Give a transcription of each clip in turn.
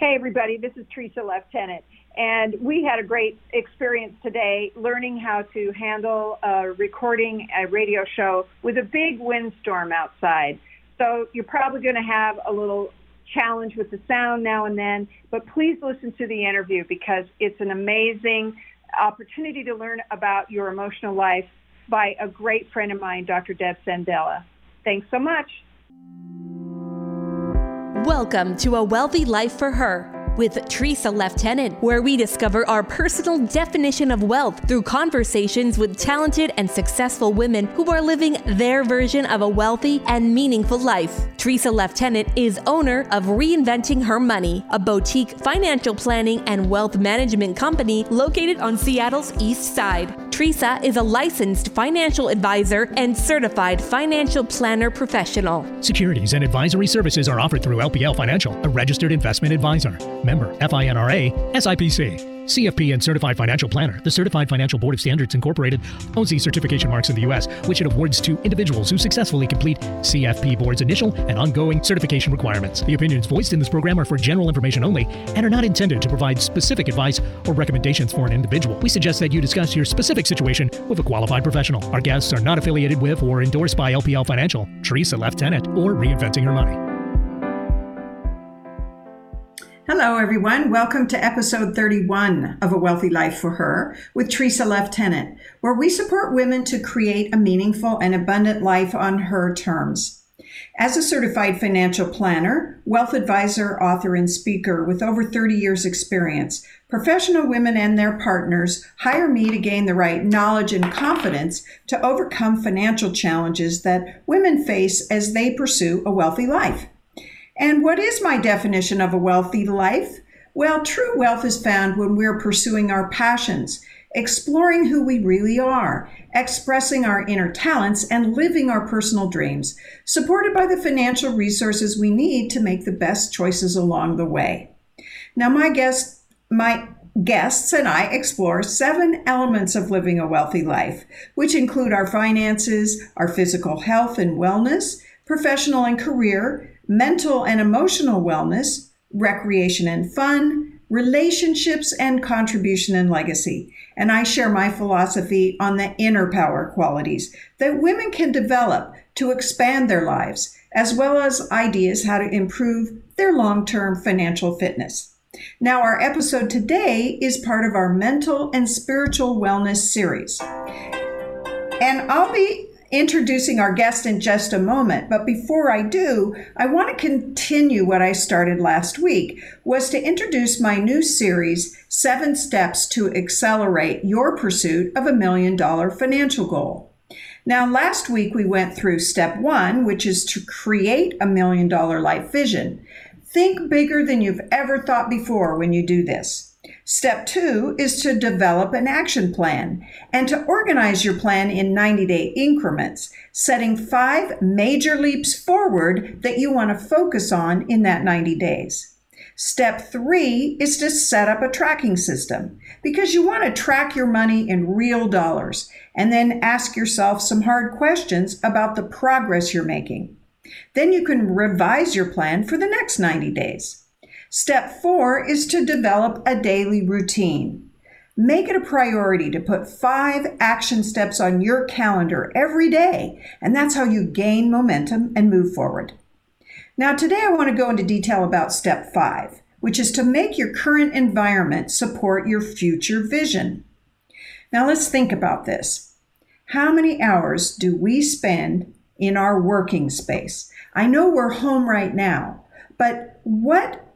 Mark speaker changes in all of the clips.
Speaker 1: Hey, everybody, this is Tresa Leftenant. And we had a great experience today learning how to handle uh, recording a radio show with a big windstorm outside. So you're probably going to have a little challenge with the sound now and then, but please listen to the interview because it's an amazing opportunity to learn about your emotional life by a great friend of mine, Dr. Deb Sandella. Thanks so much.
Speaker 2: Welcome to A Wealthy Life for Her with Tresa Leftenant, where we discover our personal definition of wealth through conversations with talented and successful women who are living their version of a wealthy and meaningful life. Tresa Leftenant is owner of Reinventing Her Money, a boutique financial planning and wealth management company located on Seattle's East Side. Tresa is a licensed financial advisor and certified financial planner professional.
Speaker 3: Securities and advisory services are offered through LPL Financial, a registered investment advisor. Member FINRA SIPC. CFP and Certified Financial Planner. The Certified Financial Board of Standards Incorporated owns these certification marks in the U.S., which it awards to individuals who successfully complete CFP Board's initial and ongoing certification requirements. The opinions voiced in this program are for general information only and are not intended to provide specific advice or recommendations for an individual. We suggest that you discuss your specific situation with a qualified professional. Our guests are not affiliated with or endorsed by LPL Financial, Tresa Leftenant, or Reinventing Her Money.
Speaker 4: Hello, everyone. Welcome to episode 31 of A Wealthy Life for Her with Tresa Leftenant, where we support women to create a meaningful and abundant life on her terms. As a certified financial planner, wealth advisor, author, and speaker with over 30 years' experience, professional women and their partners hire me to gain the right knowledge and confidence to overcome financial challenges that women face as they pursue a wealthy life. And what is my definition of a wealthy life? Well, true wealth is found when we're pursuing our passions, exploring who we really are, expressing our inner talents, and living our personal dreams, supported by the financial resources we need to make the best choices along the way. Now, my guest, my guests and I explore seven elements of living a wealthy life, which include our finances, our physical health and wellness, professional and career, mental and emotional wellness, recreation and fun, relationships, and contribution and legacy. And I share my philosophy on the inner power qualities that women can develop to expand their lives, as well as ideas how to improve their long term financial fitness. Now, our episode today is part of our mental and spiritual wellness series. And I'll be introducing our guest in just a moment. But before I do, I want to continue what I started last week was to introduce my new series, Seven Steps to Accelerate Your Pursuit of a Million Dollar Financial Goal. Now, last week we went through step one, which is to create a million dollar life vision. Think bigger than you've ever thought before when you do this. Step two is to develop an action plan and to organize your plan in 90 day increments, setting five major leaps forward that you want to focus on in that 90 days. Step three is to set up a tracking system because you want to track your money in real dollars and then ask yourself some hard questions about the progress you're making. Then you can revise your plan for the next 90 days. Step four is to develop a daily routine. Make it a priority to put five action steps on your calendar every day, and that's how you gain momentum and move forward. Now, today I want to go into detail about step five, which is to make your current environment support your future vision. Now, let's think about this. How many hours do we spend in our working space? I know we're home right now, but what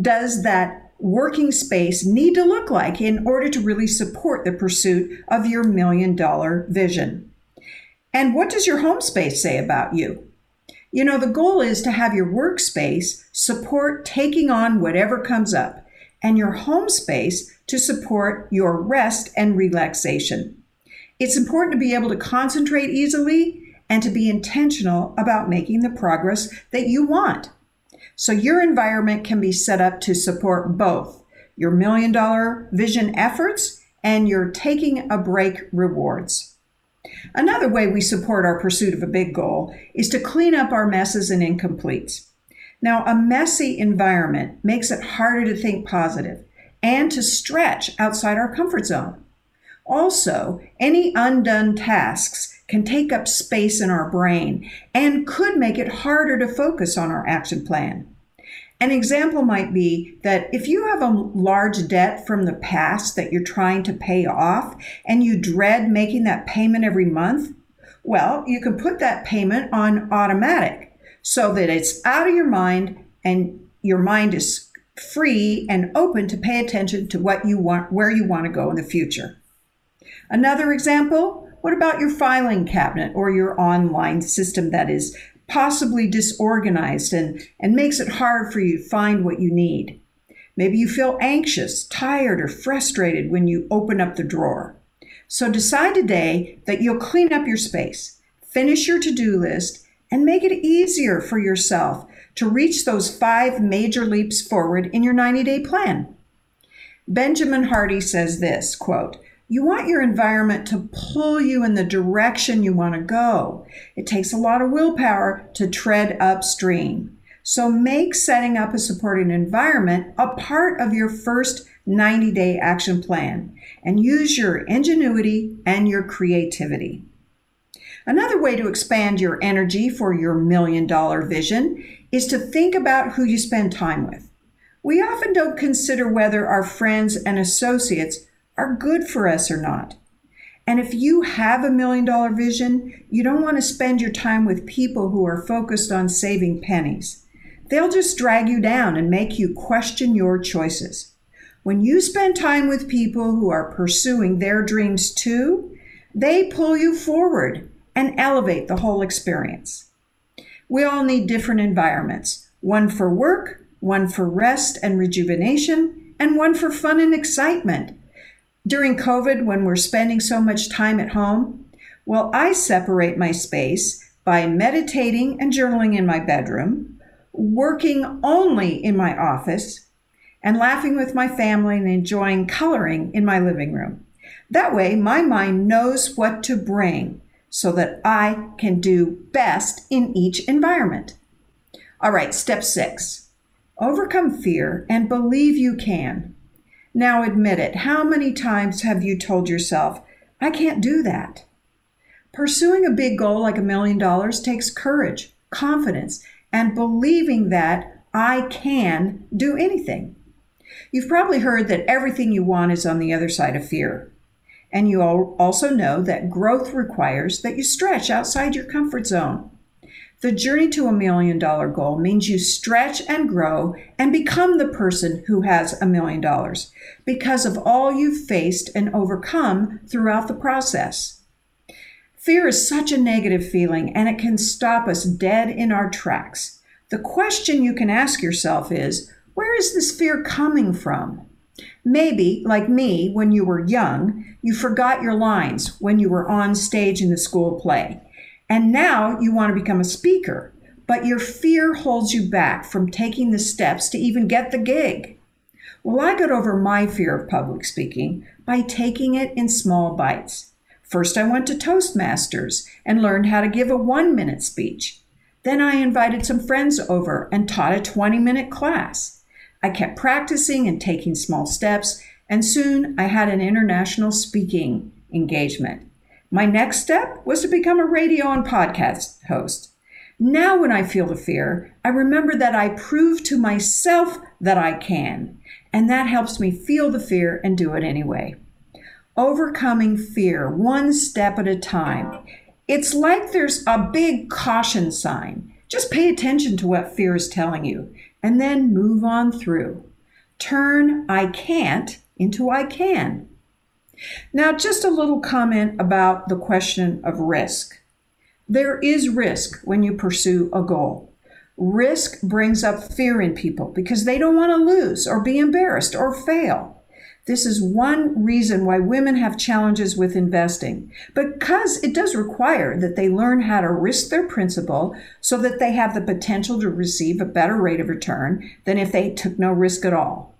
Speaker 4: does that working space need to look like in order to really support the pursuit of your million dollar vision? And what does your home space say about you? You know, the goal is to have your workspace support taking on whatever comes up, and your home space to support your rest and relaxation. It's important to be able to concentrate easily and to be intentional about making the progress that you want. So your environment can be set up to support both your million dollar vision efforts and your taking a break rewards. Another way we support our pursuit of a big goal is to clean up our messes and incompletes. Now, a messy environment makes it harder to think positive and to stretch outside our comfort zone. Also, any undone tasks can take up space in our brain and could make it harder to focus on our action plan. An example might be that if you have a large debt from the past that you're trying to pay off and you dread making that payment every month, well, you can put that payment on automatic so that it's out of your mind and your mind is free and open to pay attention to what you want, where you want to go in the future. Another example, what about your filing cabinet or your online system that is possibly disorganized and, and makes it hard for you to find what you need? Maybe you feel anxious, tired, or frustrated when you open up the drawer. So decide today that you'll clean up your space, finish your to do list, and make it easier for yourself to reach those five major leaps forward in your 90 day plan. Benjamin Hardy says this quote, you want your environment to pull you in the direction you want to go. It takes a lot of willpower to tread upstream. So make setting up a supporting environment a part of your first 90 day action plan and use your ingenuity and your creativity. Another way to expand your energy for your million dollar vision is to think about who you spend time with. We often don't consider whether our friends and associates are good for us or not. And if you have a million dollar vision, you don't want to spend your time with people who are focused on saving pennies. They'll just drag you down and make you question your choices. When you spend time with people who are pursuing their dreams too, they pull you forward and elevate the whole experience. We all need different environments one for work, one for rest and rejuvenation, and one for fun and excitement during COVID, when we're spending so much time at home, well, I separate my space by meditating and journaling in my bedroom, working only in my office, and laughing with my family and enjoying coloring in my living room. That way, my mind knows what to bring so that I can do best in each environment. All right, step six overcome fear and believe you can. Now admit it. How many times have you told yourself, I can't do that? Pursuing a big goal like a million dollars takes courage, confidence, and believing that I can do anything. You've probably heard that everything you want is on the other side of fear. And you also know that growth requires that you stretch outside your comfort zone. The journey to a million dollar goal means you stretch and grow and become the person who has a million dollars because of all you've faced and overcome throughout the process. Fear is such a negative feeling and it can stop us dead in our tracks. The question you can ask yourself is where is this fear coming from? Maybe, like me, when you were young, you forgot your lines when you were on stage in the school play and now you want to become a speaker, but your fear holds you back from taking the steps to even get the gig. Well, I got over my fear of public speaking by taking it in small bites. First, I went to Toastmasters and learned how to give a one minute speech. Then I invited some friends over and taught a 20 minute class. I kept practicing and taking small steps, and soon I had an international speaking engagement. My next step was to become a radio and podcast host. Now, when I feel the fear, I remember that I prove to myself that I can, and that helps me feel the fear and do it anyway. Overcoming fear one step at a time. It's like there's a big caution sign. Just pay attention to what fear is telling you and then move on through. Turn I can't into I can. Now, just a little comment about the question of risk. There is risk when you pursue a goal. Risk brings up fear in people because they don't want to lose or be embarrassed or fail. This is one reason why women have challenges with investing, because it does require that they learn how to risk their principal so that they have the potential to receive a better rate of return than if they took no risk at all.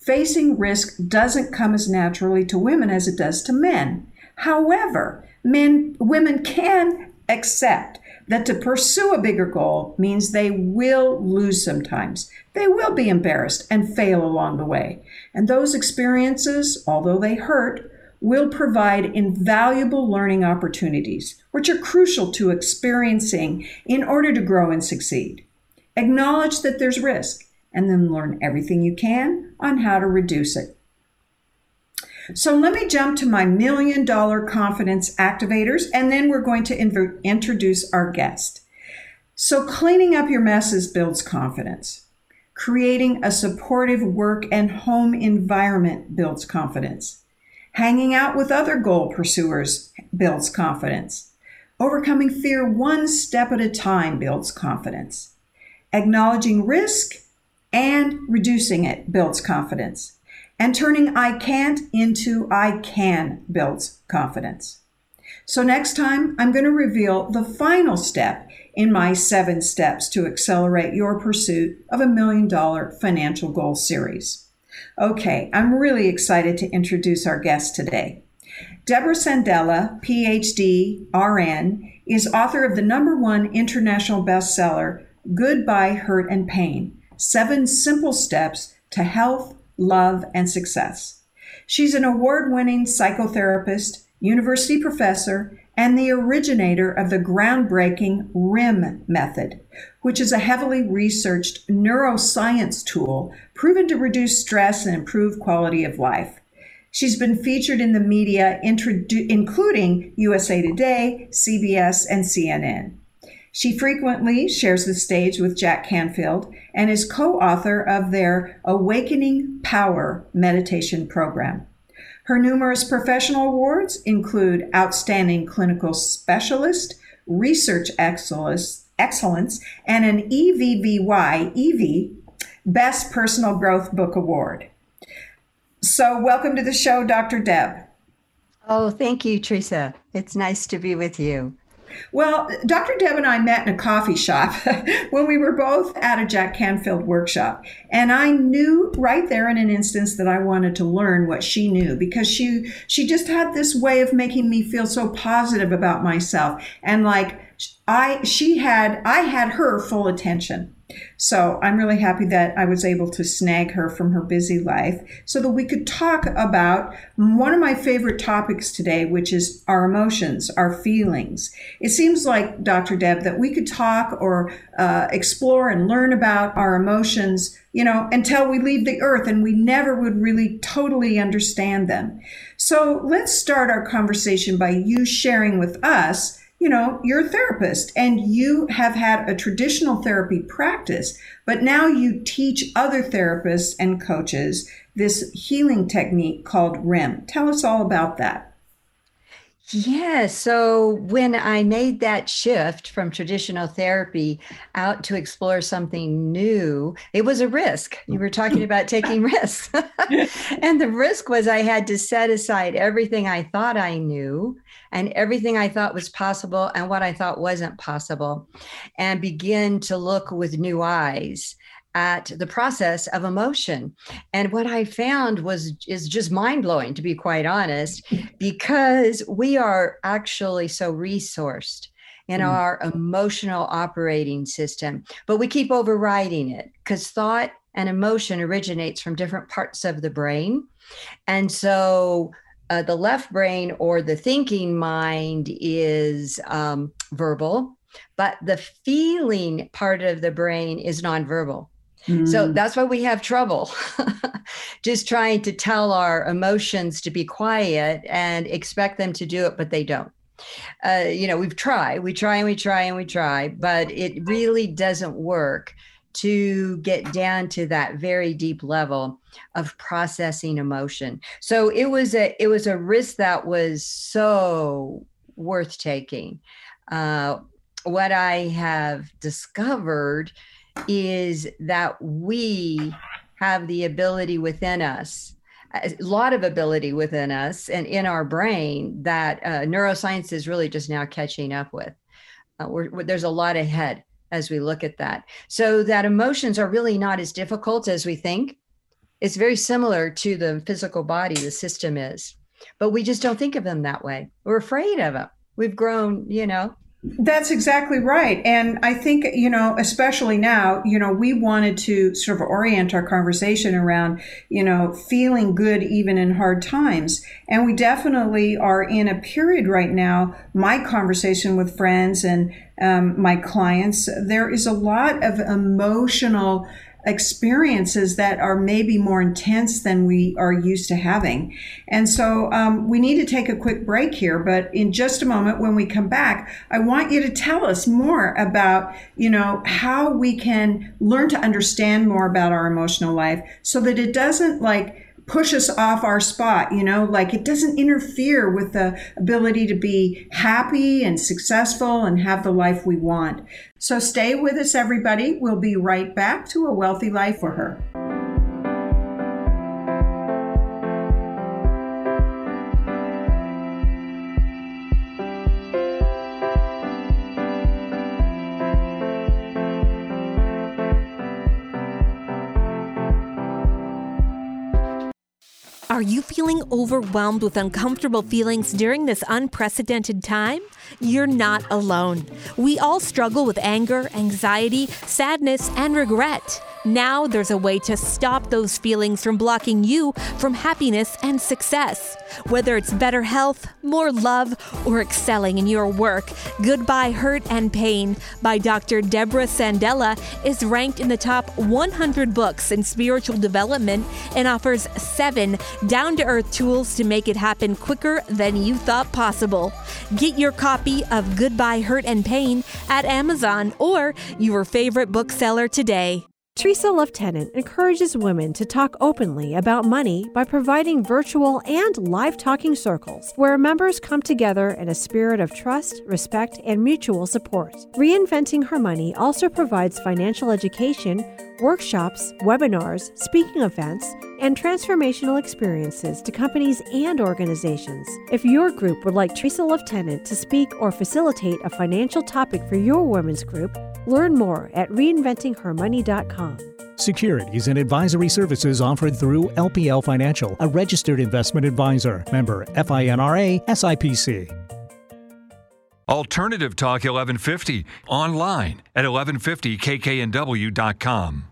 Speaker 4: Facing risk doesn't come as naturally to women as it does to men. However, men, women can accept that to pursue a bigger goal means they will lose sometimes. They will be embarrassed and fail along the way. And those experiences, although they hurt, will provide invaluable learning opportunities, which are crucial to experiencing in order to grow and succeed. Acknowledge that there's risk and then learn everything you can on how to reduce it. So let me jump to my million dollar confidence activators, and then we're going to inv- introduce our guest. So, cleaning up your messes builds confidence. Creating a supportive work and home environment builds confidence. Hanging out with other goal pursuers builds confidence. Overcoming fear one step at a time builds confidence. Acknowledging risk and reducing it builds confidence. And turning I can't into I can builds confidence. So, next time, I'm going to reveal the final step in my seven steps to accelerate your pursuit of a million dollar financial goal series. Okay, I'm really excited to introduce our guest today. Deborah Sandella, PhD, RN, is author of the number one international bestseller, Goodbye Hurt and Pain Seven Simple Steps to Health, love, and success. She's an award winning psychotherapist, university professor, and the originator of the groundbreaking RIM method, which is a heavily researched neuroscience tool proven to reduce stress and improve quality of life. She's been featured in the media, including USA Today, CBS, and CNN. She frequently shares the stage with Jack Canfield and is co author of their Awakening Power meditation program. Her numerous professional awards include Outstanding Clinical Specialist, Research Excellence, and an EVVY EV Best Personal Growth Book Award. So, welcome to the show, Dr. Deb.
Speaker 5: Oh, thank you, Tresa. It's nice to be with you.
Speaker 4: Well, Dr. Deb and I met in a coffee shop when we were both at a Jack Canfield workshop. And I knew right there in an instance that I wanted to learn what she knew because she she just had this way of making me feel so positive about myself and like I she had I had her full attention. So I'm really happy that I was able to snag her from her busy life so that we could talk about one of my favorite topics today, which is our emotions, our feelings. It seems like, Dr. Deb, that we could talk or uh, explore and learn about our emotions, you know, until we leave the earth and we never would really totally understand them. So let's start our conversation by you sharing with us you know, you're a therapist and you have had a traditional therapy practice, but now you teach other therapists and coaches this healing technique called RIM. Tell us all about that.
Speaker 5: Yeah. So when I made that shift from traditional therapy out to explore something new, it was a risk. You were talking about taking risks. and the risk was I had to set aside everything I thought I knew and everything I thought was possible and what I thought wasn't possible and begin to look with new eyes at the process of emotion and what i found was is just mind-blowing to be quite honest because we are actually so resourced in mm. our emotional operating system but we keep overriding it because thought and emotion originates from different parts of the brain and so uh, the left brain or the thinking mind is um, verbal but the feeling part of the brain is nonverbal Mm. So that's why we have trouble just trying to tell our emotions to be quiet and expect them to do it, but they don't. Uh, you know, we've tried, we try and we try and we try, but it really doesn't work to get down to that very deep level of processing emotion. So it was a it was a risk that was so worth taking. Uh, what I have discovered is that we have the ability within us a lot of ability within us and in our brain that uh, neuroscience is really just now catching up with. Uh, there's a lot ahead as we look at that. So that emotions are really not as difficult as we think. It's very similar to the physical body, the system is, but we just don't think of them that way. We're afraid of them. We've grown, you know,
Speaker 4: That's exactly right. And I think, you know, especially now, you know, we wanted to sort of orient our conversation around, you know, feeling good even in hard times. And we definitely are in a period right now, my conversation with friends and um, my clients, there is a lot of emotional experiences that are maybe more intense than we are used to having. And so um, we need to take a quick break here, but in just a moment when we come back, I want you to tell us more about, you know, how we can learn to understand more about our emotional life so that it doesn't like push us off our spot, you know, like it doesn't interfere with the ability to be happy and successful and have the life we want. So stay with us, everybody. We'll be right back to a wealthy life for her.
Speaker 2: Are you feeling overwhelmed with uncomfortable feelings during this unprecedented time? You're not alone. We all struggle with anger, anxiety, sadness, and regret. Now there's a way to stop those feelings from blocking you from happiness and success. Whether it's better health, more love, or excelling in your work, Goodbye Hurt and Pain by Dr. Deborah Sandella is ranked in the top 100 books in spiritual development and offers seven down to earth tools to make it happen quicker than you thought possible. Get your copy of Goodbye Hurt and Pain at Amazon or your favorite bookseller today.
Speaker 6: Tresa Leftenant encourages women to talk openly about money by providing virtual and live talking circles where members come together in a spirit of trust, respect, and mutual support. Reinventing Her Money also provides financial education, workshops, webinars, speaking events, and transformational experiences to companies and organizations. If your group would like Tresa Leftenant to speak or facilitate a financial topic for your women's group, learn more at reinventinghermoney.com.
Speaker 3: Securities and advisory services offered through LPL Financial, a registered investment advisor. Member FINRA SIPC.
Speaker 7: Alternative Talk 1150 online at 1150kknw.com.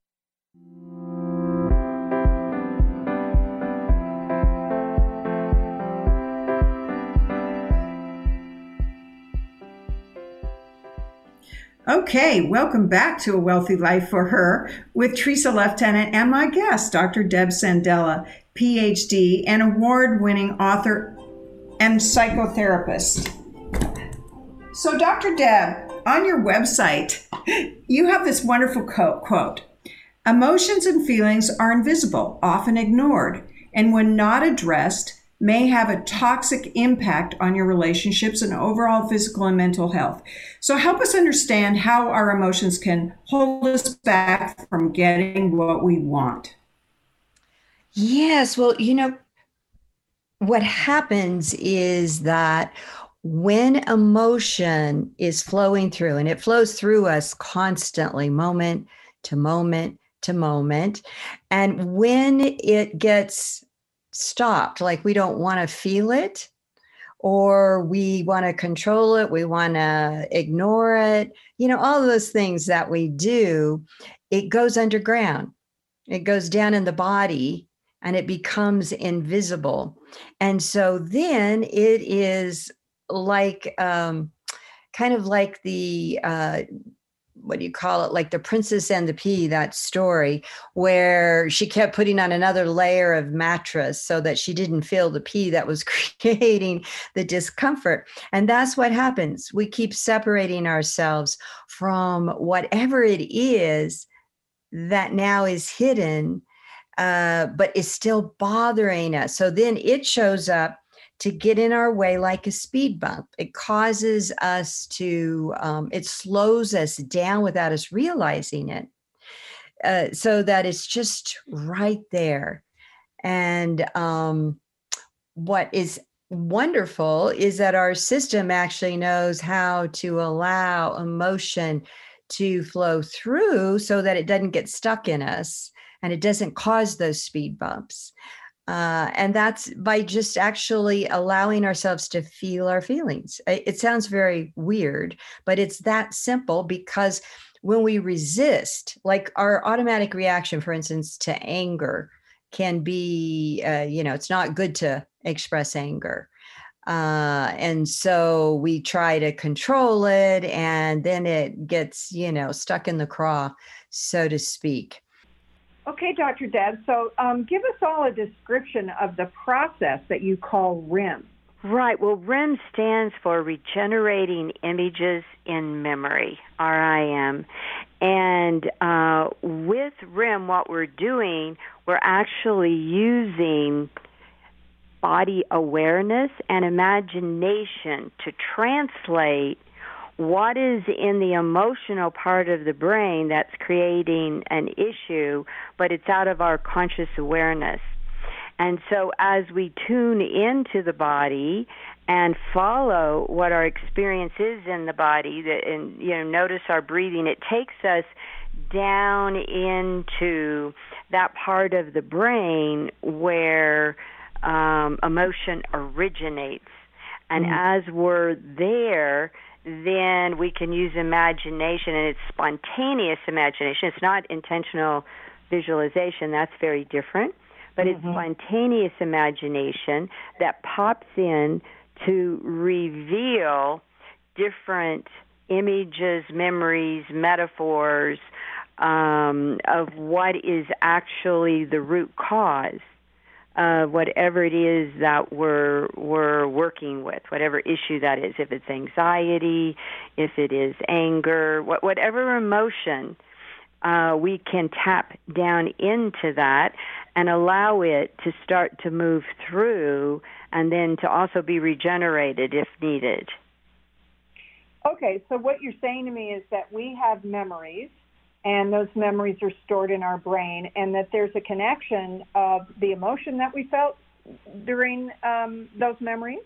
Speaker 4: Okay, welcome back to A Wealthy Life for Her with Tresa Leftenant and my guest, Dr. Deb Sandella, PhD and award winning author and psychotherapist. So, Dr. Deb, on your website, you have this wonderful quote Emotions and feelings are invisible, often ignored, and when not addressed, may have a toxic impact on your relationships and overall physical and mental health. So, help us understand how our emotions can hold us back from getting what we want.
Speaker 5: Yes. Well, you know, what happens is that when emotion is flowing through, and it flows through us constantly, moment to moment to moment, and when it gets stopped, like we don't want to feel it, or we want to control it, we want to ignore it, you know, all those things that we do, it goes underground. It goes down in the body and it becomes invisible. And so then it is like, um, kind of like the uh, what do you call it like the princess and the pea that story where she kept putting on another layer of mattress so that she didn't feel the pea that was creating the discomfort. And that's what happens. We keep separating ourselves from whatever it is that now is hidden uh, but is still bothering us. So then it shows up to get in our way like a speed bump. It causes us to, um, it slows us down without us realizing it. Uh, so that it's just right there. And um, what is wonderful is that our system actually knows how to allow emotion to flow through so that it doesn't get stuck in us and it doesn't cause those speed bumps Uh, and that's by just actually allowing ourselves to feel our feelings. It, sounds very weird, but it's that simple because when we resist, like our automatic reaction, for instance, to anger can be, uh, you know, it's not good to express anger. Uh, and so we try to control it, and then it gets, you know, stuck in the craw, so to speak.
Speaker 1: Okay, Dr. Deb. So um, give us all a description of the process that you call RIM.
Speaker 8: Right. Well, RIM stands for Regenerating Images in Memory, RIM. And uh, with RIM, what we're doing, we're actually using body awareness and imagination to translate what is in the emotional part of the brain that's creating an issue, but it's out of our conscious awareness. And so as we tune into the body and follow what our experience is in the body that and you know notice our breathing, it takes us down into that part of the brain where um, emotion originates. And mm-hmm. as we're there, then we can use imagination, and it's spontaneous imagination. It's not intentional visualization, that's very different. But mm-hmm. it's spontaneous imagination that pops in to reveal different images, memories, metaphors um, of what is actually the root cause uh, whatever it is that we're we're working with, whatever issue that is. If it's anxiety, if it is anger, what, whatever emotion, uh, we can tap down into that and allow it to start to move through, and then to also be regenerated if needed.
Speaker 1: Okay, so what you're saying to me is that we have memories and those memories are stored in our brain, and that there's a connection of the emotion that we felt during um, those memories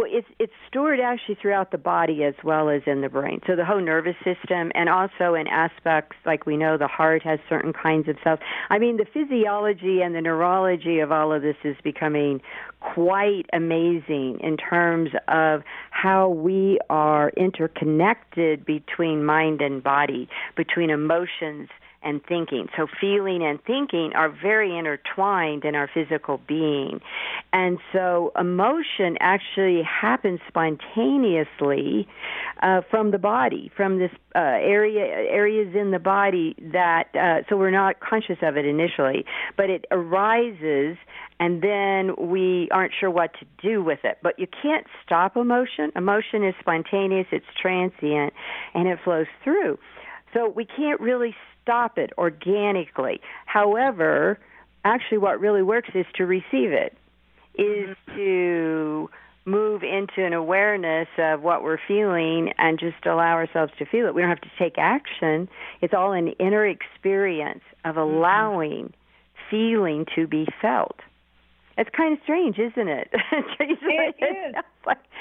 Speaker 8: well, it's it's stored actually throughout the body as well as in the brain. So the whole nervous system, and also in aspects like we know the heart has certain kinds of cells. I mean, the physiology and the neurology of all of this is becoming quite amazing in terms of how we are interconnected between mind and body, between emotions and thinking. So feeling and thinking are very intertwined in our physical being. And so emotion actually happens spontaneously uh, from the body, from this uh, area areas in the body that uh, so we're not conscious of it initially, but it arises and then we aren't sure what to do with it. But you can't stop emotion. Emotion is spontaneous, it's transient, and it flows through. So we can't really stop it organically. However, actually, what really works is to receive it, is to move into an awareness of what we're feeling and just allow ourselves to feel it. We don't have to take action. It's all an inner experience of mm-hmm. allowing feeling to be felt. It's kind of strange, isn't it?
Speaker 1: it is.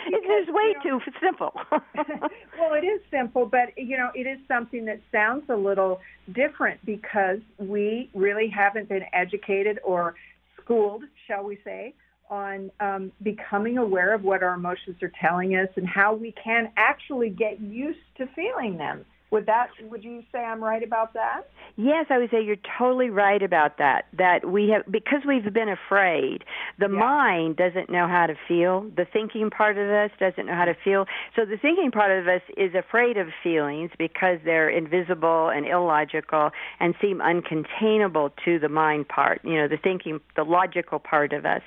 Speaker 8: It's just way you know, too simple.
Speaker 1: well, it is simple, but you know, it is something that sounds a little different because we really haven't been educated or schooled, shall we say, on um, becoming aware of what our emotions are telling us and how we can actually get used to feeling them. Would that would you say I'm right about that?
Speaker 8: Yes, I would say you're totally right about that. That we have because we've been afraid. The yeah. mind doesn't know how to feel. The thinking part of us doesn't know how to feel. So the thinking part of us is afraid of feelings because they're invisible and illogical and seem uncontainable to the mind part. You know, the thinking, the logical part of us.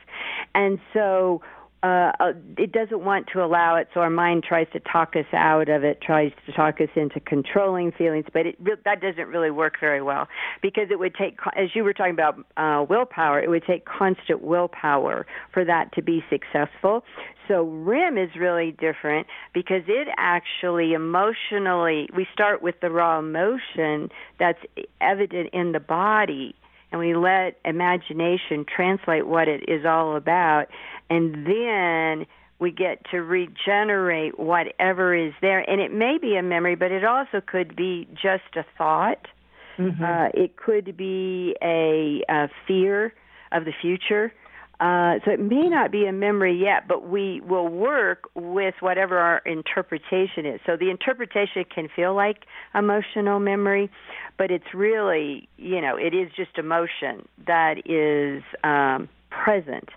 Speaker 8: And so uh, uh, it doesn't want to allow it, so our mind tries to talk us out of it, tries to talk us into controlling feelings, but it, that doesn't really work very well because it would take, as you were talking about uh, willpower, it would take constant willpower for that to be successful. So RIM is really different because it actually emotionally, we start with the raw emotion that's evident in the body and we let imagination translate what it is all about and then we get to regenerate whatever is there and it may be a memory but it also could be just a thought mm-hmm. uh, it could be a, a fear of the future. Uh, so it may not be a memory yet, but we will work with whatever our interpretation is. So the interpretation can feel like emotional memory, but it's really, you know, it is just emotion that is um, present.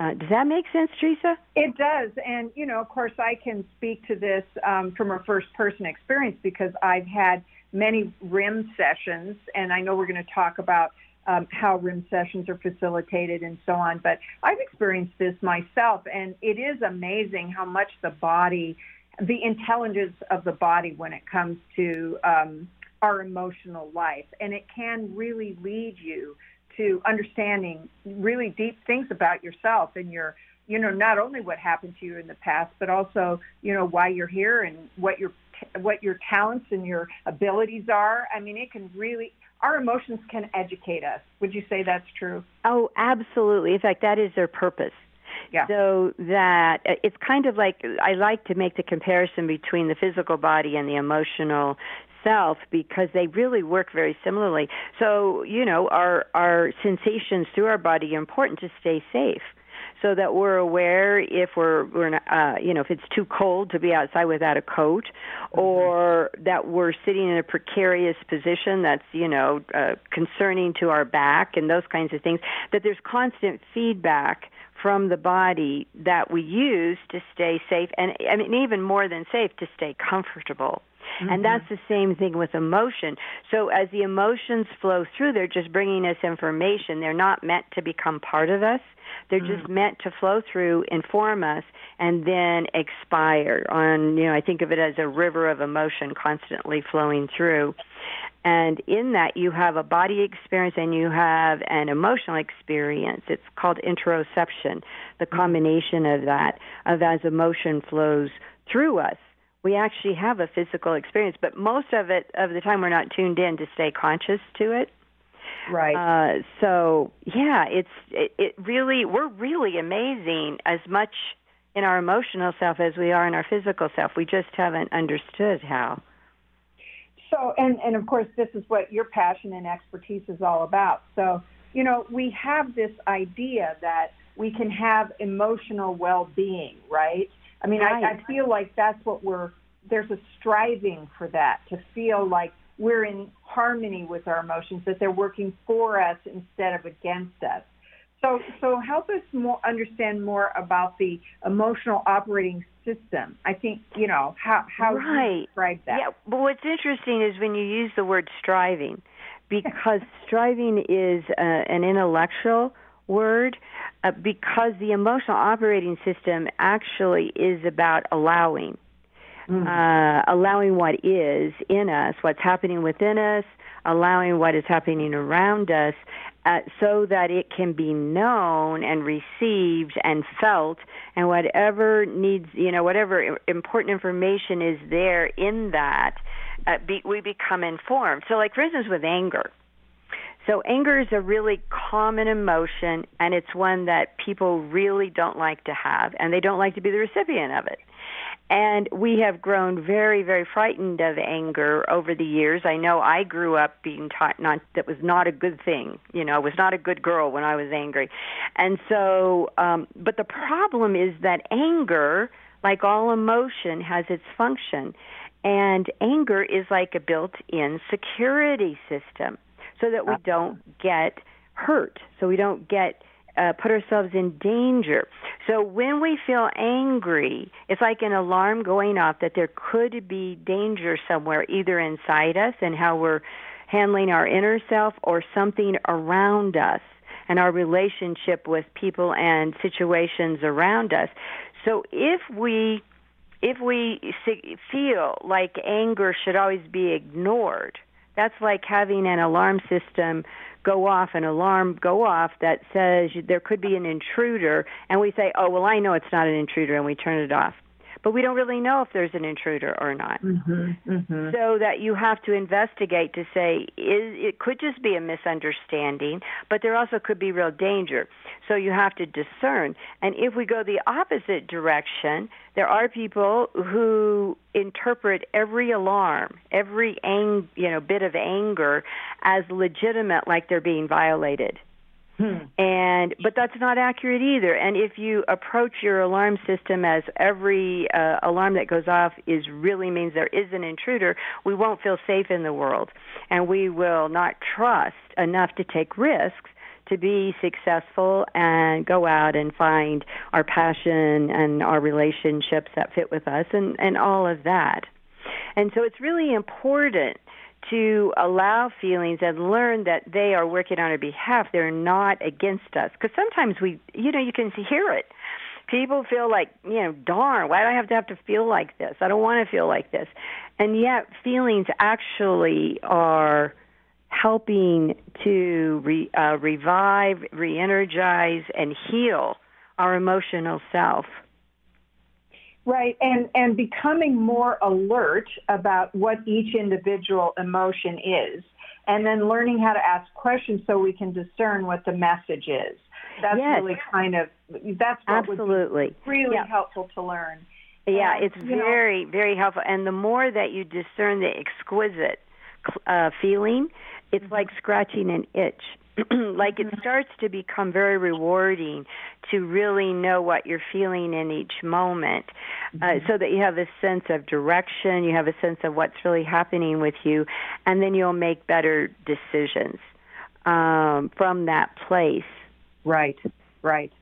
Speaker 8: Uh, does that make sense, Tresa?
Speaker 1: It does. And, you know, of course, I can speak to this um, from a first person experience because I've had many RIM sessions, and I know we're going to talk about um, how RIM sessions are facilitated and so on. But I've experienced this myself, and it is amazing how much the body, the intelligence of the body when it comes to um, our emotional life, and it can really lead you to understanding really deep things about yourself and your you know not only what happened to you in the past but also you know why you're here and what your what your talents and your abilities are i mean it can really our emotions can educate us would you say that's true
Speaker 8: oh absolutely in fact that is their purpose
Speaker 1: yeah.
Speaker 8: So that it's kind of like I like to make the comparison between the physical body and the emotional self because they really work very similarly. So, you know, our our sensations through our body are important to stay safe. So that we're aware if we're, we're not, uh, you know, if it's too cold to be outside without a coat, mm-hmm. or that we're sitting in a precarious position that's, you know, uh, concerning to our back and those kinds of things. That there's constant feedback from the body that we use to stay safe, and I mean even more than safe, to stay comfortable. Mm-hmm. And that's the same thing with emotion. So as the emotions flow through, they're just bringing us information. They're not meant to become part of us. They're mm-hmm. just meant to flow through, inform us, and then expire on, you know, I think of it as a river of emotion constantly flowing through. And in that, you have a body experience and you have an emotional experience. It's called interoception, the mm-hmm. combination of that, of as emotion flows through us we actually have a physical experience, but most of it of the time we're not tuned in to stay conscious to it.
Speaker 1: Right.
Speaker 8: Uh, so yeah, it's it, it really we're really amazing as much in our emotional self as we are in our physical self. We just haven't understood how.
Speaker 1: So and and of course this is what your passion and expertise is all about. So you know we have this idea that we can have emotional well-being, right? I mean, right. I, I feel like that's what we're, there's a striving for that, to feel like we're in harmony with our emotions, that they're working for us instead of against us. So, so help us more understand more about the emotional operating system. I think you know how how
Speaker 8: right.
Speaker 1: you describe that.
Speaker 8: Yeah, but what's interesting is when you use the word striving, because striving is uh, an intellectual word uh, because the emotional operating system actually is about allowing. Mm-hmm. Uh, allowing what is in us, what's happening within us, allowing what is happening around us, uh, so that it can be known and received and felt, and whatever needs, you know, whatever important information is there in that, uh, be, we become informed. So, like for instance, with anger, so anger is a really common emotion, and it's one that people really don't like to have, and they don't like to be the recipient of it. And we have grown very, very frightened of anger over the years. I know I grew up being taught not that was not a good thing. You know, I was not a good girl when I was angry. And so, um, but the problem is that anger, like all emotion, has its function. And anger is like a built in security system so that we don't get hurt, so we don't get uh, put ourselves in danger. So when we feel angry, it's like an alarm going off that there could be danger somewhere, either inside us and how we're handling our inner self, or something around us and our relationship with people and situations around us. So if we if we feel like anger should always be ignored, that's like having an alarm system go off, an alarm go off that says there could be an intruder, and we say, oh, well, I know it's not an intruder, and we turn it off but we don't really know if there's an intruder or not.
Speaker 1: Mm-hmm, mm-hmm.
Speaker 8: So that you have to investigate to say is, it could just be a misunderstanding, but there also could be real danger. So you have to discern. And if we go the opposite direction, there are people who interpret every alarm, every ang- you know bit of anger as legitimate, like they're being violated. Hmm. And but that's not accurate either. And if you approach your alarm system as every uh, alarm that goes off is really means there is an intruder, we won't feel safe in the world, and we will not trust enough to take risks to be successful and go out and find our passion and our relationships that fit with us and and all of that. And so it's really important to allow feelings and learn that they are working on our behalf. They're not against us. Because sometimes we, you know, you can hear it. People feel like, you know, darn, why do I have to have to feel like this? I don't want to feel like this. And yet, feelings actually are helping to re, uh, revive, re energize, and heal our emotional self.
Speaker 1: Right, and and becoming more alert about what each individual emotion is, and then learning how to ask questions so we can discern what the message is. That's
Speaker 8: yes.
Speaker 1: really kind of that's
Speaker 8: absolutely
Speaker 1: really
Speaker 8: yeah.
Speaker 1: helpful to learn.
Speaker 8: Yeah, and, it's very know, very helpful, and the more that you discern the exquisite uh, feeling, it's like scratching an itch like it mm-hmm. starts to become very rewarding to really know what you're feeling in each moment uh, mm-hmm. so that you have a sense of direction, you have a sense of what's really happening with you, and then you'll make better decisions um, from that place.
Speaker 1: Right, right.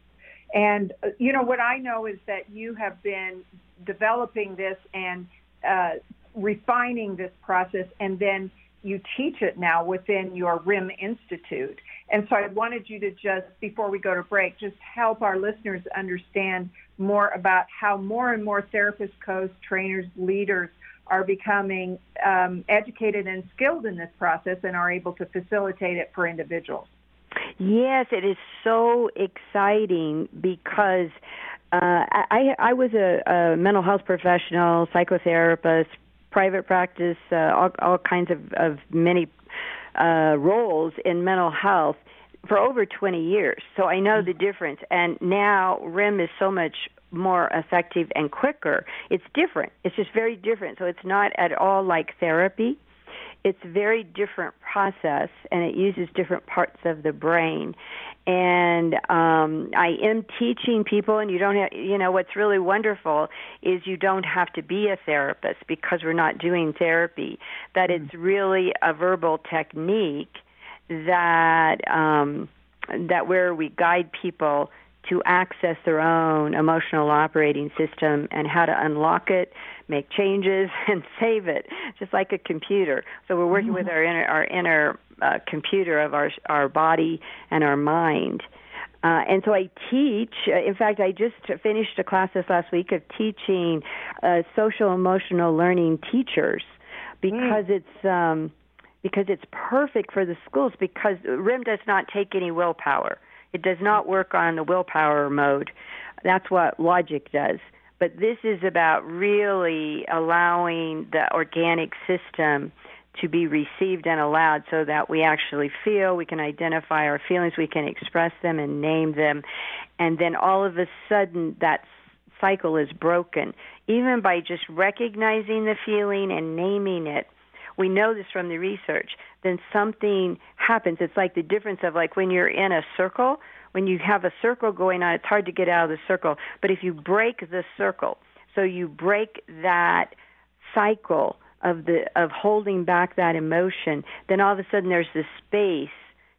Speaker 1: And, uh, you know, what I know is that you have been developing this and uh, refining this process and then you teach it now within your RIM Institute. And so I wanted you to just, before we go to break, just help our listeners understand more about how more and more therapists, coaches, trainers, leaders are becoming um, educated and skilled in this process and are able to facilitate it for individuals.
Speaker 8: Yes, it is so exciting because uh, I, I was a, a mental health professional, psychotherapist, private practice, uh, all, all kinds of, of many uh, roles in mental health for over 20 years. So I know the difference. And now RIM is so much more effective and quicker. It's different. It's just very different. So it's not at all like therapy it's a very different process and it uses different parts of the brain and um i am teaching people and you don't have you know what's really wonderful is you don't have to be a therapist because we're not doing therapy that mm-hmm. it's really a verbal technique that um that where we guide people to access their own emotional operating system and how to unlock it, make changes, and save it, just like a computer. So we're working mm-hmm. with our inner, our inner uh, computer of our our body and our mind. Uh, and so I teach. Uh, in fact, I just finished a class this last week of teaching uh, social emotional learning teachers because mm. it's um, because it's perfect for the schools because RIM does not take any willpower. It does not work on the willpower mode. That's what logic does. But this is about really allowing the organic system to be received and allowed so that we actually feel, we can identify our feelings, we can express them and name them. And then all of a sudden, that cycle is broken. Even by just recognizing the feeling and naming it, we know this from the research, then something happens. It's like the difference of like when you're in a circle, when you have a circle going on, it's hard to get out of the circle. But if you break the circle, so you break that cycle of the of holding back that emotion, then all of a sudden there's this space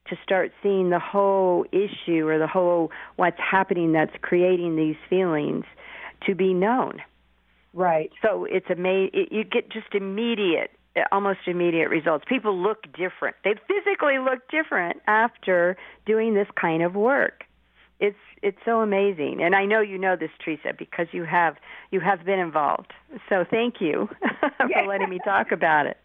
Speaker 8: to start seeing the whole issue or the whole what's happening that's creating these feelings to be known.
Speaker 1: Right.
Speaker 8: So it's ama- it, you get just immediate almost immediate results. People look different. They physically look different after doing this kind of work. It's it's so amazing, and I know you know this, Tresa, because you have you have been involved. So thank you for letting me talk about it.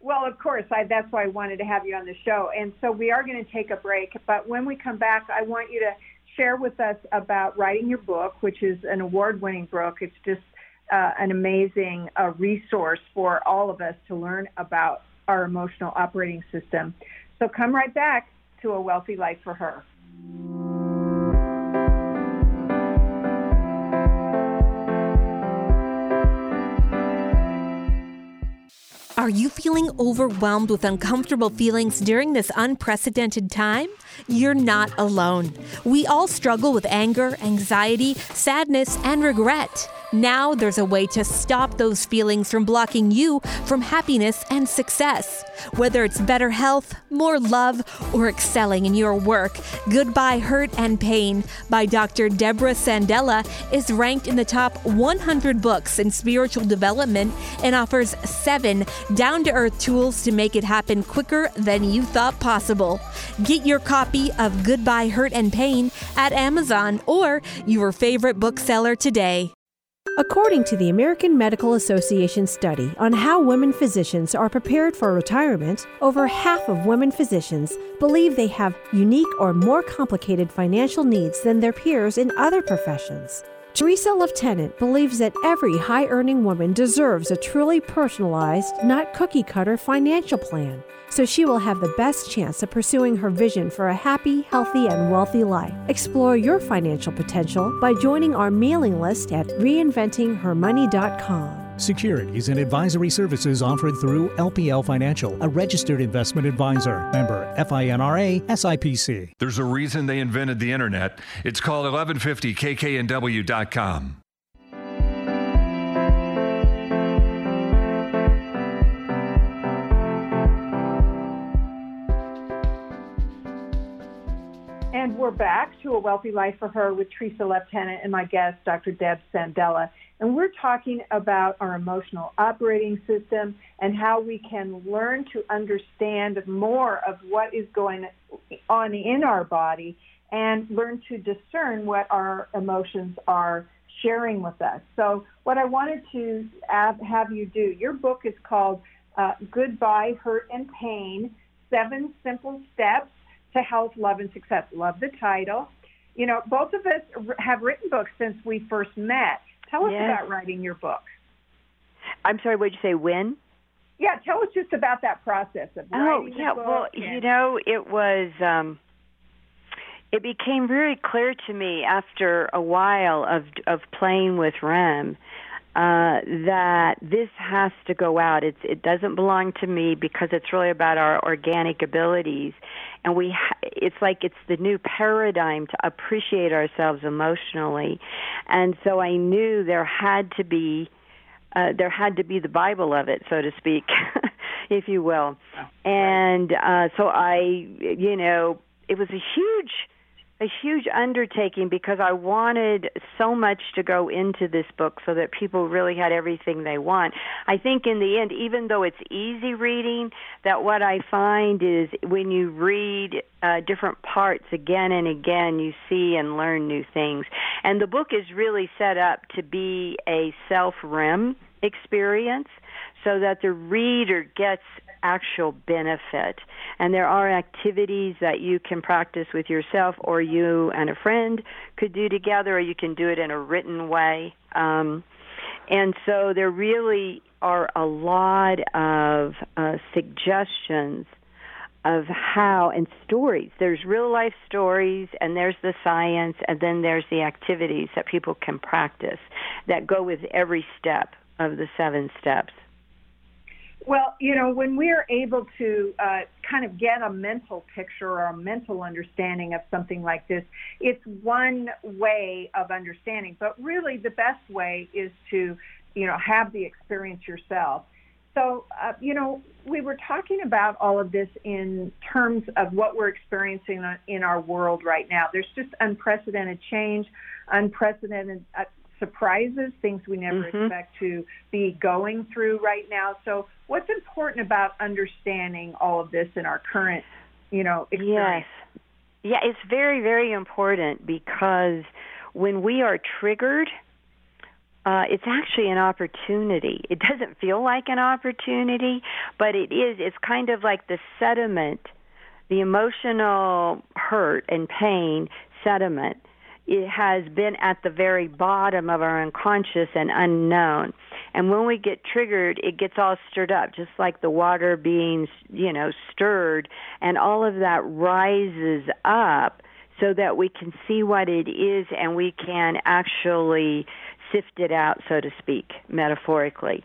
Speaker 1: Well, of course, I, that's why I wanted to have you on the show. And so we are going to take a break, but when we come back, I want you to share with us about writing your book, which is an award-winning book. It's just uh, an amazing uh, resource for all of us to learn about our emotional operating system. So come right back to A Wealthy Life for Her.
Speaker 2: Are you feeling overwhelmed with uncomfortable feelings during this unprecedented time? You're not alone. We all struggle with anger, anxiety, sadness, and regret. Now there's a way to stop those feelings from blocking you from happiness and success. Whether it's better health, more love, or excelling in your work, Goodbye Hurt and Pain by Dr. Deborah Sandella is ranked in the top 100 books in spiritual development and offers seven down to earth tools to make it happen quicker than you thought possible. Get your copy of Goodbye Hurt and Pain at Amazon or your favorite bookseller today.
Speaker 6: According to the American Medical Association study on how women physicians are prepared for retirement, over half of women physicians believe they have unique or more complicated financial needs than their peers in other professions. Tresa Leftenant believes that every high earning woman deserves a truly personalized, not cookie cutter financial plan, so she will have the best chance of pursuing her vision for a happy, healthy, and wealthy life. Explore your financial potential by joining our mailing list at reinventinghermoney.com.
Speaker 3: Securities and advisory services offered through LPL Financial, a registered investment advisor. Member FINRA SIPC.
Speaker 7: There's a reason they invented the internet. It's called 1150kknw.com.
Speaker 1: And we're back to A Wealthy Life for Her with Tresa Leftenant and my guest, Dr. Deb Sandella. And we're talking about our emotional operating system and how we can learn to understand more of what is going on in our body and learn to discern what our emotions are sharing with us. So, what I wanted to have you do, your book is called uh, Goodbye Hurt and Pain Seven Simple Steps to Health, Love, and Success. Love the title. You know, both of us have written books since we first met. Tell us
Speaker 8: Yes.
Speaker 1: about writing your book.
Speaker 8: I'm sorry, what did you say? When?
Speaker 1: Yeah, tell us just about that process of
Speaker 8: Oh,
Speaker 1: writing
Speaker 8: yeah.
Speaker 1: the book.
Speaker 8: Well,
Speaker 1: and-
Speaker 8: you know, it was. um It became very clear to me after a while of of playing with RIM uh, that this has to go out. It's it doesn't belong to me because it's really about our organic abilities, and we. Ha- it's like it's the new paradigm to appreciate ourselves emotionally, and so I knew there had to be. Uh, there had to be the Bible of it, so to speak, if you will. And uh, so I, you know, it was a huge, a huge undertaking because I wanted so much to go into this book so that people really had everything they want. I think in the end, even though it's easy reading, that what I find is when you read uh, different parts again and again, you see and learn new things. And the book is really set up to be a self RIM experience so that the reader gets actual benefit. And there are activities that you can practice with yourself or you and a friend could do together, or you can do it in a written way. Um, and so there really are a lot of uh, suggestions of how and stories. There's real life stories, and there's the science, and then there's the activities that people can practice that go with every step of the seven steps.
Speaker 1: Well, you know, when we're able to uh, kind of get a mental picture or a mental understanding of something like this, it's one way of understanding. But really, the best way is to, you know, have the experience yourself. So, uh, you know, we were talking about all of this in terms of what we're experiencing in our world right now. There's just unprecedented change, unprecedented uh, surprises, things we never
Speaker 8: Mhm.
Speaker 1: expect to be going through right now. So, what's important about understanding all of this in our current, you know, experience?
Speaker 8: Yes. Yeah, it's very, very important because when we are triggered, uh, it's actually an opportunity. It doesn't feel like an opportunity, but it is. It's kind of like the sediment, the emotional hurt and pain sediment. It has been at the very bottom of our unconscious and unknown. And when we get triggered, it gets all stirred up, just like the water being, you know, stirred, and all of that rises up so that we can see what it is and we can actually sift it out, so to speak, metaphorically.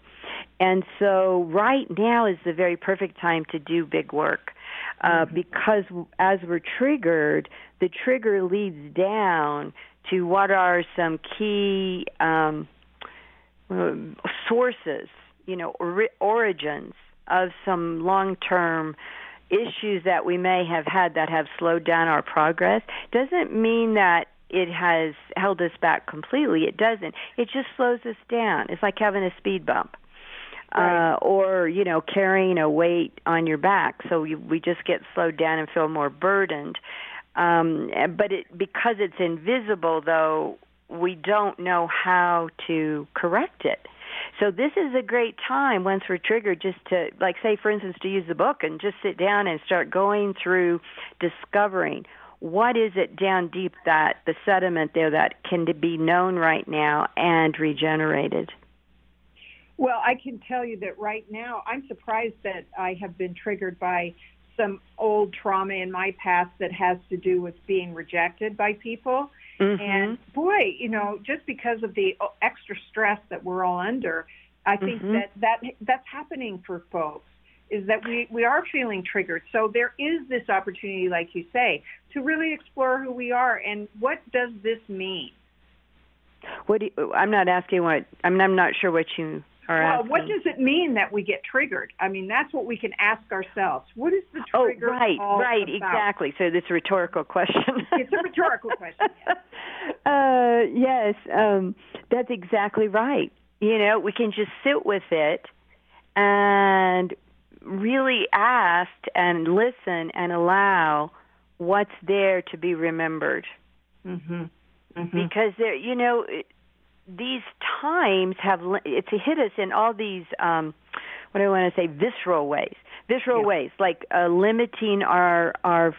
Speaker 8: And so right now is the very perfect time to do big work. Uh, because as we're triggered, the trigger leads down to what are some key um, sources, you know, or, origins of some long-term issues that we may have had that have slowed down our progress. Doesn't mean that it has held us back completely. It doesn't. It just slows us down. It's like having a speed bump. Right. Uh, or you know carrying a weight on your back so you, we just get slowed down and feel more burdened um, but it, because it's invisible, though, we don't know how to correct it. So this is a great time once we're triggered just to, like, say, for instance, to use the book and just sit down and start going through discovering what is it down deep that the sediment there that can be known right now and regenerated.
Speaker 1: Well, I can tell you that right now I'm surprised that I have been triggered by some old trauma in my past that has to do with being rejected by people. Mm-hmm. And boy, you know, just because of the extra stress that we're all under, I think mm-hmm. that, that that's happening for folks is that we, we are feeling triggered. So there is this opportunity, like you say, to really explore who we are and what does this mean?
Speaker 8: What do you, I'm not asking what I'm, I'm not sure what you
Speaker 1: well, what does it mean that we get triggered? I mean, that's what we can ask ourselves. What is the
Speaker 8: oh,
Speaker 1: trigger?
Speaker 8: Oh, right, right,
Speaker 1: about?
Speaker 8: exactly. So this a rhetorical question.
Speaker 1: it's a rhetorical question. Yes.
Speaker 8: Uh, yes, um, that's exactly right. You know, we can just sit with it and really ask and listen and allow what's there to be remembered.
Speaker 1: Mm-hmm. Mm-hmm.
Speaker 8: Because there, you know, these times have it's hit us in all these um, what do I want to say visceral ways, visceral yeah. ways like uh, limiting our our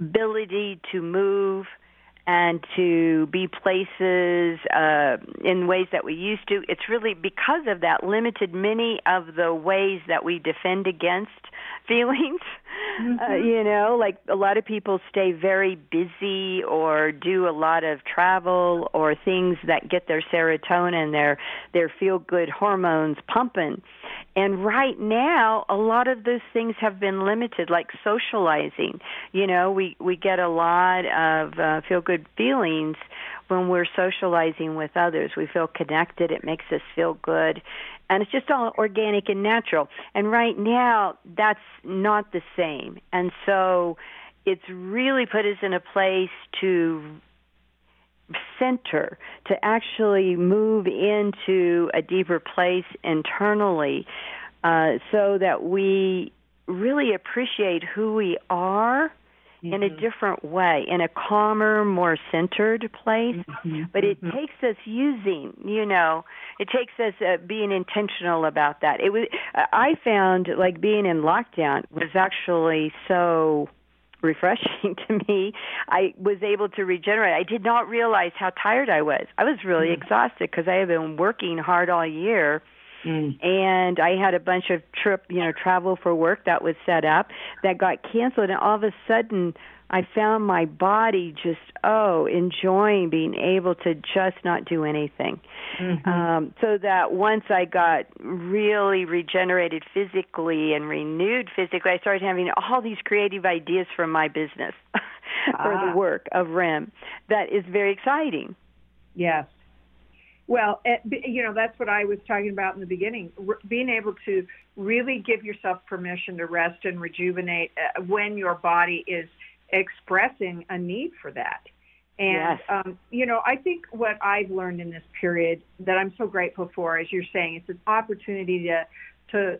Speaker 8: ability to move and to be places uh, in ways that we used to. It's really because of that limited many of the ways that we defend against feelings. Mm-hmm. Uh, you know, like a lot of people stay very busy or do a lot of travel or things that get their serotonin, their their feel good hormones pumping. And right now, a lot of those things have been limited, like socializing. You know, we we get a lot of uh, feel good feelings when we're socializing with others. We feel connected. It makes us feel good and it's just all organic and natural. And right now, that's not the same. And so it's really put us in a place to center, to actually move into a deeper place internally uh, so that we really appreciate who we are mm-hmm. in a mm-hmm. different way, in a calmer, more centered place. Mm-hmm. But it mm-hmm. takes us using, you know, it takes us uh, being intentional about that. It was I found like being in lockdown was actually so refreshing to me. I was able to regenerate. I did not realize how tired I was. I was really mm. exhausted because I had been working hard all year Mm. And I had a bunch of trip, you know, travel for work that was set up that got canceled, and all of a sudden, I found my body just oh enjoying being able to just not do anything. Mm-hmm. Um, so that once I got really regenerated physically and renewed physically, I started having all these creative ideas for my business, for ah. the work of RIM. That is very exciting.
Speaker 1: Yes, well, eh, you know, that's what I was talking about in the beginning. being able to really give yourself permission to rest and rejuvenate uh, when your body is expressing a need for that. And,
Speaker 8: yes.
Speaker 1: um, you know, I think what I've learned in this period that I'm so grateful for, as you're saying, it's an opportunity to to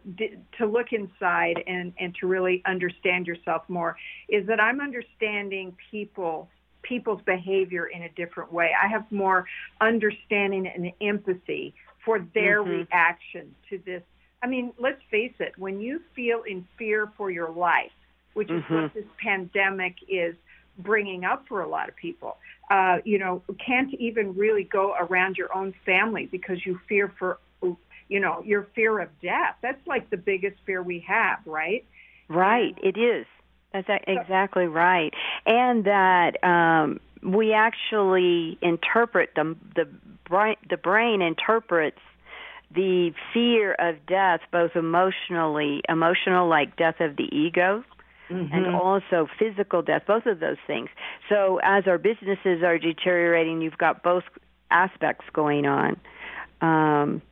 Speaker 1: to look inside and and to really understand yourself more is that I'm understanding people people's behavior in a different way. I have more understanding and empathy for their mm-hmm. reaction to this. I mean, let's face it, when you feel in fear for your life, which is mm-hmm. what this pandemic is bringing up for a lot of people, uh, you know, can't even really go around your own family because you fear for, you know, your fear of death. That's like the biggest fear we have, right?
Speaker 8: Right, it is. That's exactly right, and that um, we actually interpret the the brain. The brain interprets the fear of death, both emotionally, emotional like death of the ego, mm-hmm. and also physical death, both of those things. So as our businesses are deteriorating, you've got both aspects going on. Um,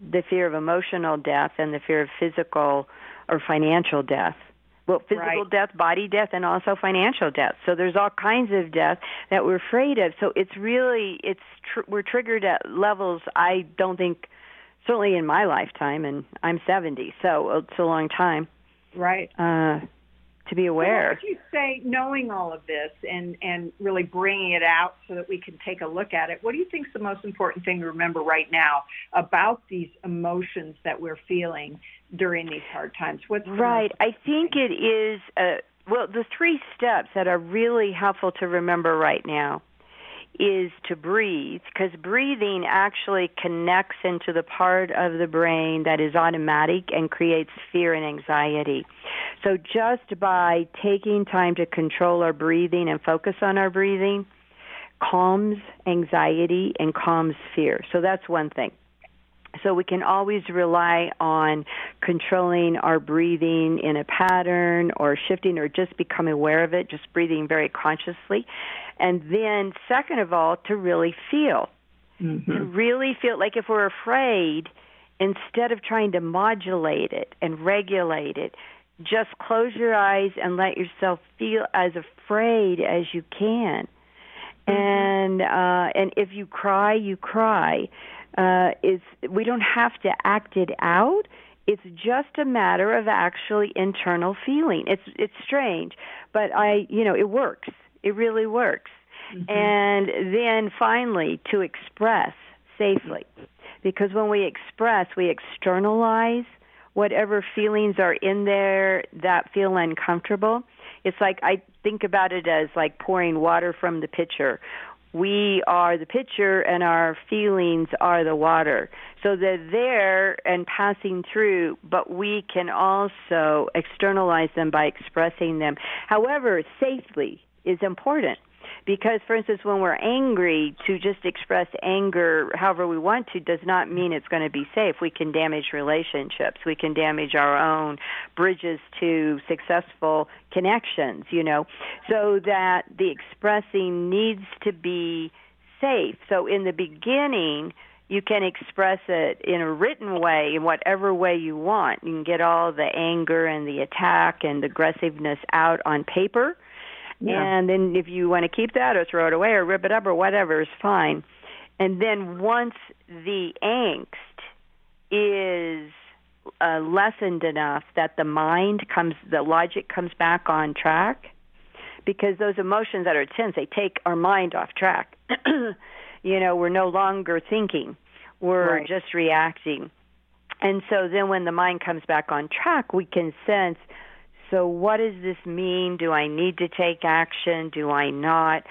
Speaker 8: the fear of emotional death and the fear of physical or financial death. Well, physical
Speaker 1: right.
Speaker 8: death, body death, and also financial death. So there's all kinds of death that we're afraid of. So it's really it's tr- we're triggered at levels I don't think certainly in my lifetime, and I'm 70, so it's a long time.
Speaker 1: Right.
Speaker 8: Uh, to be aware.
Speaker 1: Would you say, knowing all of this and and really bringing it out so that we can take a look at it? What do you think is the most important thing to remember right now about these emotions that we're feeling during these hard times? What's
Speaker 8: right? I think it is. Uh, well, the three steps that are really helpful to remember right now is to breathe because breathing actually connects into the part of the brain that is automatic and creates fear and anxiety. So just by taking time to control our breathing and focus on our breathing calms anxiety and calms fear. So that's one thing. So we can always rely on controlling our breathing in a pattern or shifting or just become aware of it, just breathing very consciously. And then, second of all, to really feel. Mm-hmm. To really feel like if we're afraid, instead of trying to modulate it and regulate it, just close your eyes and let yourself feel as afraid as you can. Mm-hmm. And uh, and if you cry, you cry uh, is we don't have to act it out. It's just a matter of actually internal feeling. It's it's strange, but I you know it works. It really works. Mm-hmm. And then finally to express safely, because when we express, we externalize whatever feelings are in there that feel uncomfortable. It's like I think about it as like pouring water from the pitcher we are the pitcher and our feelings are the water. So they're there and passing through, but we can also externalize them by expressing them. However, safely is important because for instance when we're angry to just express anger however we want to does not mean it's going to be safe. We can damage relationships. We can damage our own bridges to successful connections you know? So that the expressing needs to be safe. So in the beginning you can express it in a written way in whatever way you want. You can get all the anger and the attack and aggressiveness out on paper yeah. And then if you want to keep that or throw it away or rip it up or whatever is fine. And then once the angst is uh, lessened enough that the mind comes, the logic comes back on track, because those emotions that are tense, they take our mind off track. you know, we're no longer thinking, we're right. just reacting. And so then when the mind comes back on track, we can sense so, what does this mean? Do I need to take action? Do I not?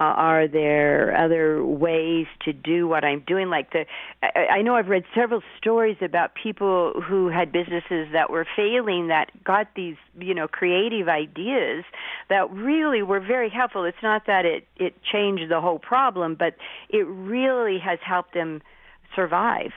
Speaker 8: Uh, are there other ways to do what I'm doing? Like the, I, I know I've read several stories about people who had businesses that were failing that got these, you know, creative ideas that really were very helpful. It's not that it it changed the whole problem, but it really has helped them survive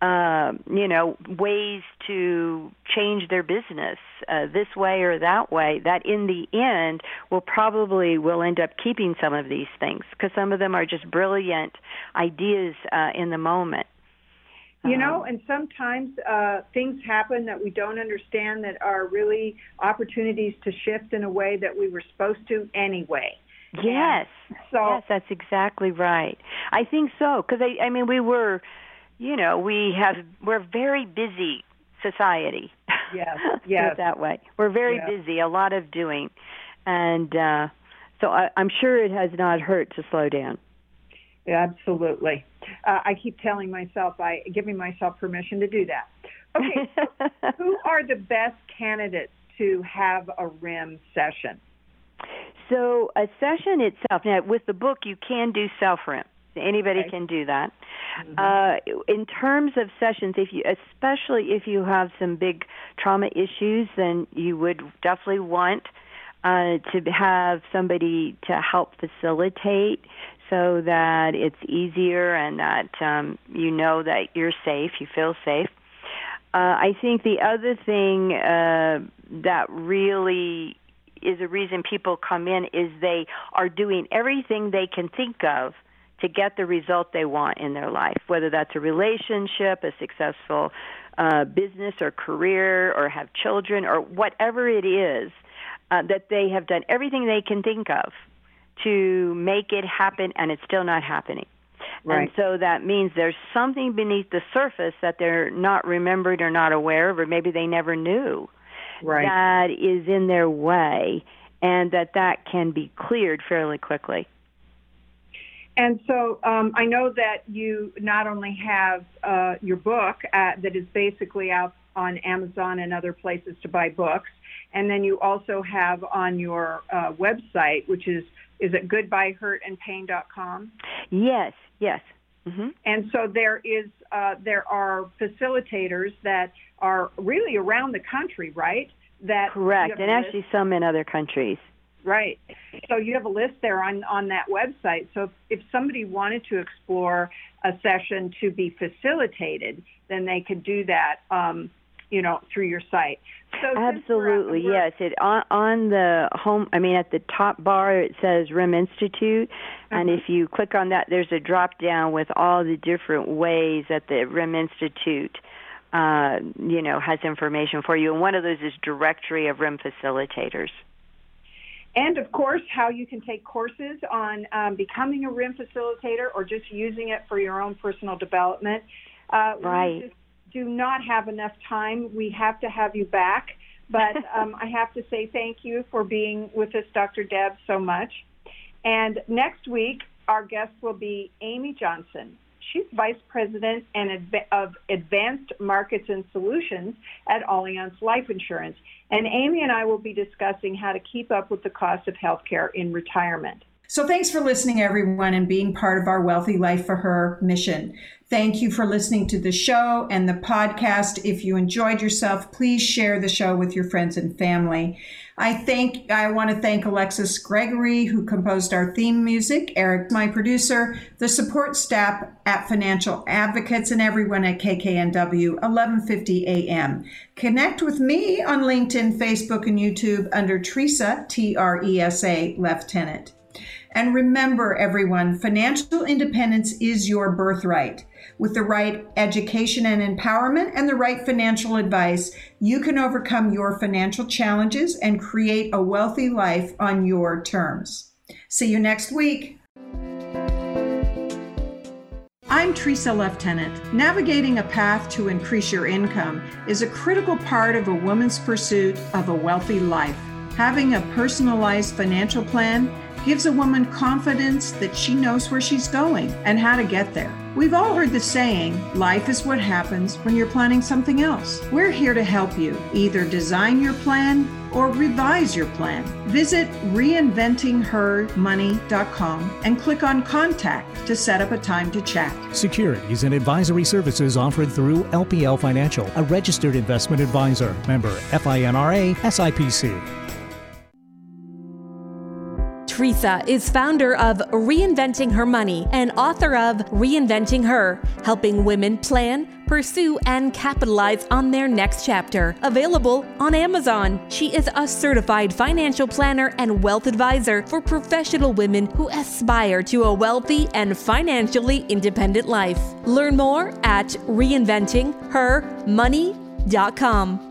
Speaker 8: uh, you know, ways to change their business uh, this way or that way. That in the end will probably will end up keeping some of these things because some of them are just brilliant ideas uh, in the moment.
Speaker 1: You know, um, and sometimes uh, things happen that we don't understand that are really opportunities to shift in a way that we were supposed to anyway.
Speaker 8: Yes. So yes, that's exactly right. I think so because I, I mean, we were you know, we have we're very busy society.
Speaker 1: Yes, yes.
Speaker 8: that way. We're very yes. busy, a lot of doing, and uh, so I, I'm sure it has not hurt to slow down.
Speaker 1: Absolutely. Uh, I keep telling myself, I giving myself permission to do that. Okay, so who are the best candidates to have a RIM session?
Speaker 8: So a session itself. Now, with the book, you can do self RIM. Anybody okay. can do that. Mm-hmm. Uh, in terms of sessions, if you, especially if you have some big trauma issues, then you would definitely want uh, to have somebody to help facilitate so that it's easier and that um, you know that you're safe, you feel safe. Uh, I think the other thing uh, that really is a reason people come in is they are doing everything they can think of to get the result they want in their life, whether that's a relationship, a successful uh, business or career, or have children, or whatever it is, uh, that they have done everything they can think of to make it happen, and it's still not happening.
Speaker 1: Right.
Speaker 8: And so that means there's something beneath the surface that they're not remembered or not aware of, or maybe they never knew
Speaker 1: Right.
Speaker 8: that is in their way, and that that can be cleared fairly quickly.
Speaker 1: And so um, I know that you not only have uh, your book uh, that is basically out on Amazon and other places to buy books, and then you also have on your uh, website, which is is it goodbyehurtandpain.com?
Speaker 8: Yes, yes. hmm
Speaker 1: And so there is uh, there are facilitators that are really around the country, right? That
Speaker 8: Correct, and actually some in other countries.
Speaker 1: Right. So you have a list there on, on that website. So if, if somebody wanted to explore a session to be facilitated, then they could do that, um, you know, through your site. So since we're-
Speaker 8: Absolutely,
Speaker 1: we're-
Speaker 8: yes. It on, on the home. I mean, at the top bar it says RIM Institute, and
Speaker 1: Mhm.
Speaker 8: if you click on that, there's a drop down with all the different ways that the RIM Institute, uh, you know, has information for you. And one of those is directory of RIM facilitators.
Speaker 1: And of course, how you can take courses on um, becoming a RIM facilitator or just using it for your own personal development. Uh,
Speaker 8: Right.
Speaker 1: Do not have enough time. We have to have you back. But um, I have to say thank you for being with us, Dr. Deb, so much. And next week, our guest will be Amy Johnson. She's Vice President and of Advanced Markets and Solutions at Allianz Life Insurance. And Amy and I will be discussing how to keep up with the cost of healthcare in retirement.
Speaker 4: So thanks for listening, everyone, and being part of our Wealthy Life for Her mission. Thank you for listening to the show and the podcast. If you enjoyed yourself, please share the show with your friends and family. I thank I want to thank Alexis Gregory, who composed our theme music, Eric, my producer, the support staff at Financial Advocates, and everyone at KKNW 1150 AM. Connect with me on LinkedIn, Facebook, and YouTube under Tresa, T R E S A, Leftenant. And remember, everyone, financial independence is your birthright. With the right education and empowerment and the right financial advice, you can overcome your financial challenges and create a wealthy life on your terms. See you next week. I'm Tresa Leftenant. Navigating a path to increase your income is a critical part of a woman's pursuit of a wealthy life. Having a personalized financial plan gives a woman confidence that she knows where she's going and how to get there. We've all heard the saying, life is what happens when you're planning something else. We're here to help you either design your plan or revise your plan. Visit reinventinghermoney.com and click on contact to set up a time to chat.
Speaker 3: Securities and advisory services offered through LPL Financial, a registered investment advisor. Member FINRA SIPC.
Speaker 2: Tresa is founder of Reinventing Her Money and author of Reinventing Her, helping women plan, pursue, and capitalize on their next chapter. Available on Amazon. She is a certified financial planner and wealth advisor for professional women who aspire to a wealthy and financially independent life. Learn more at reinventinghermoney.com.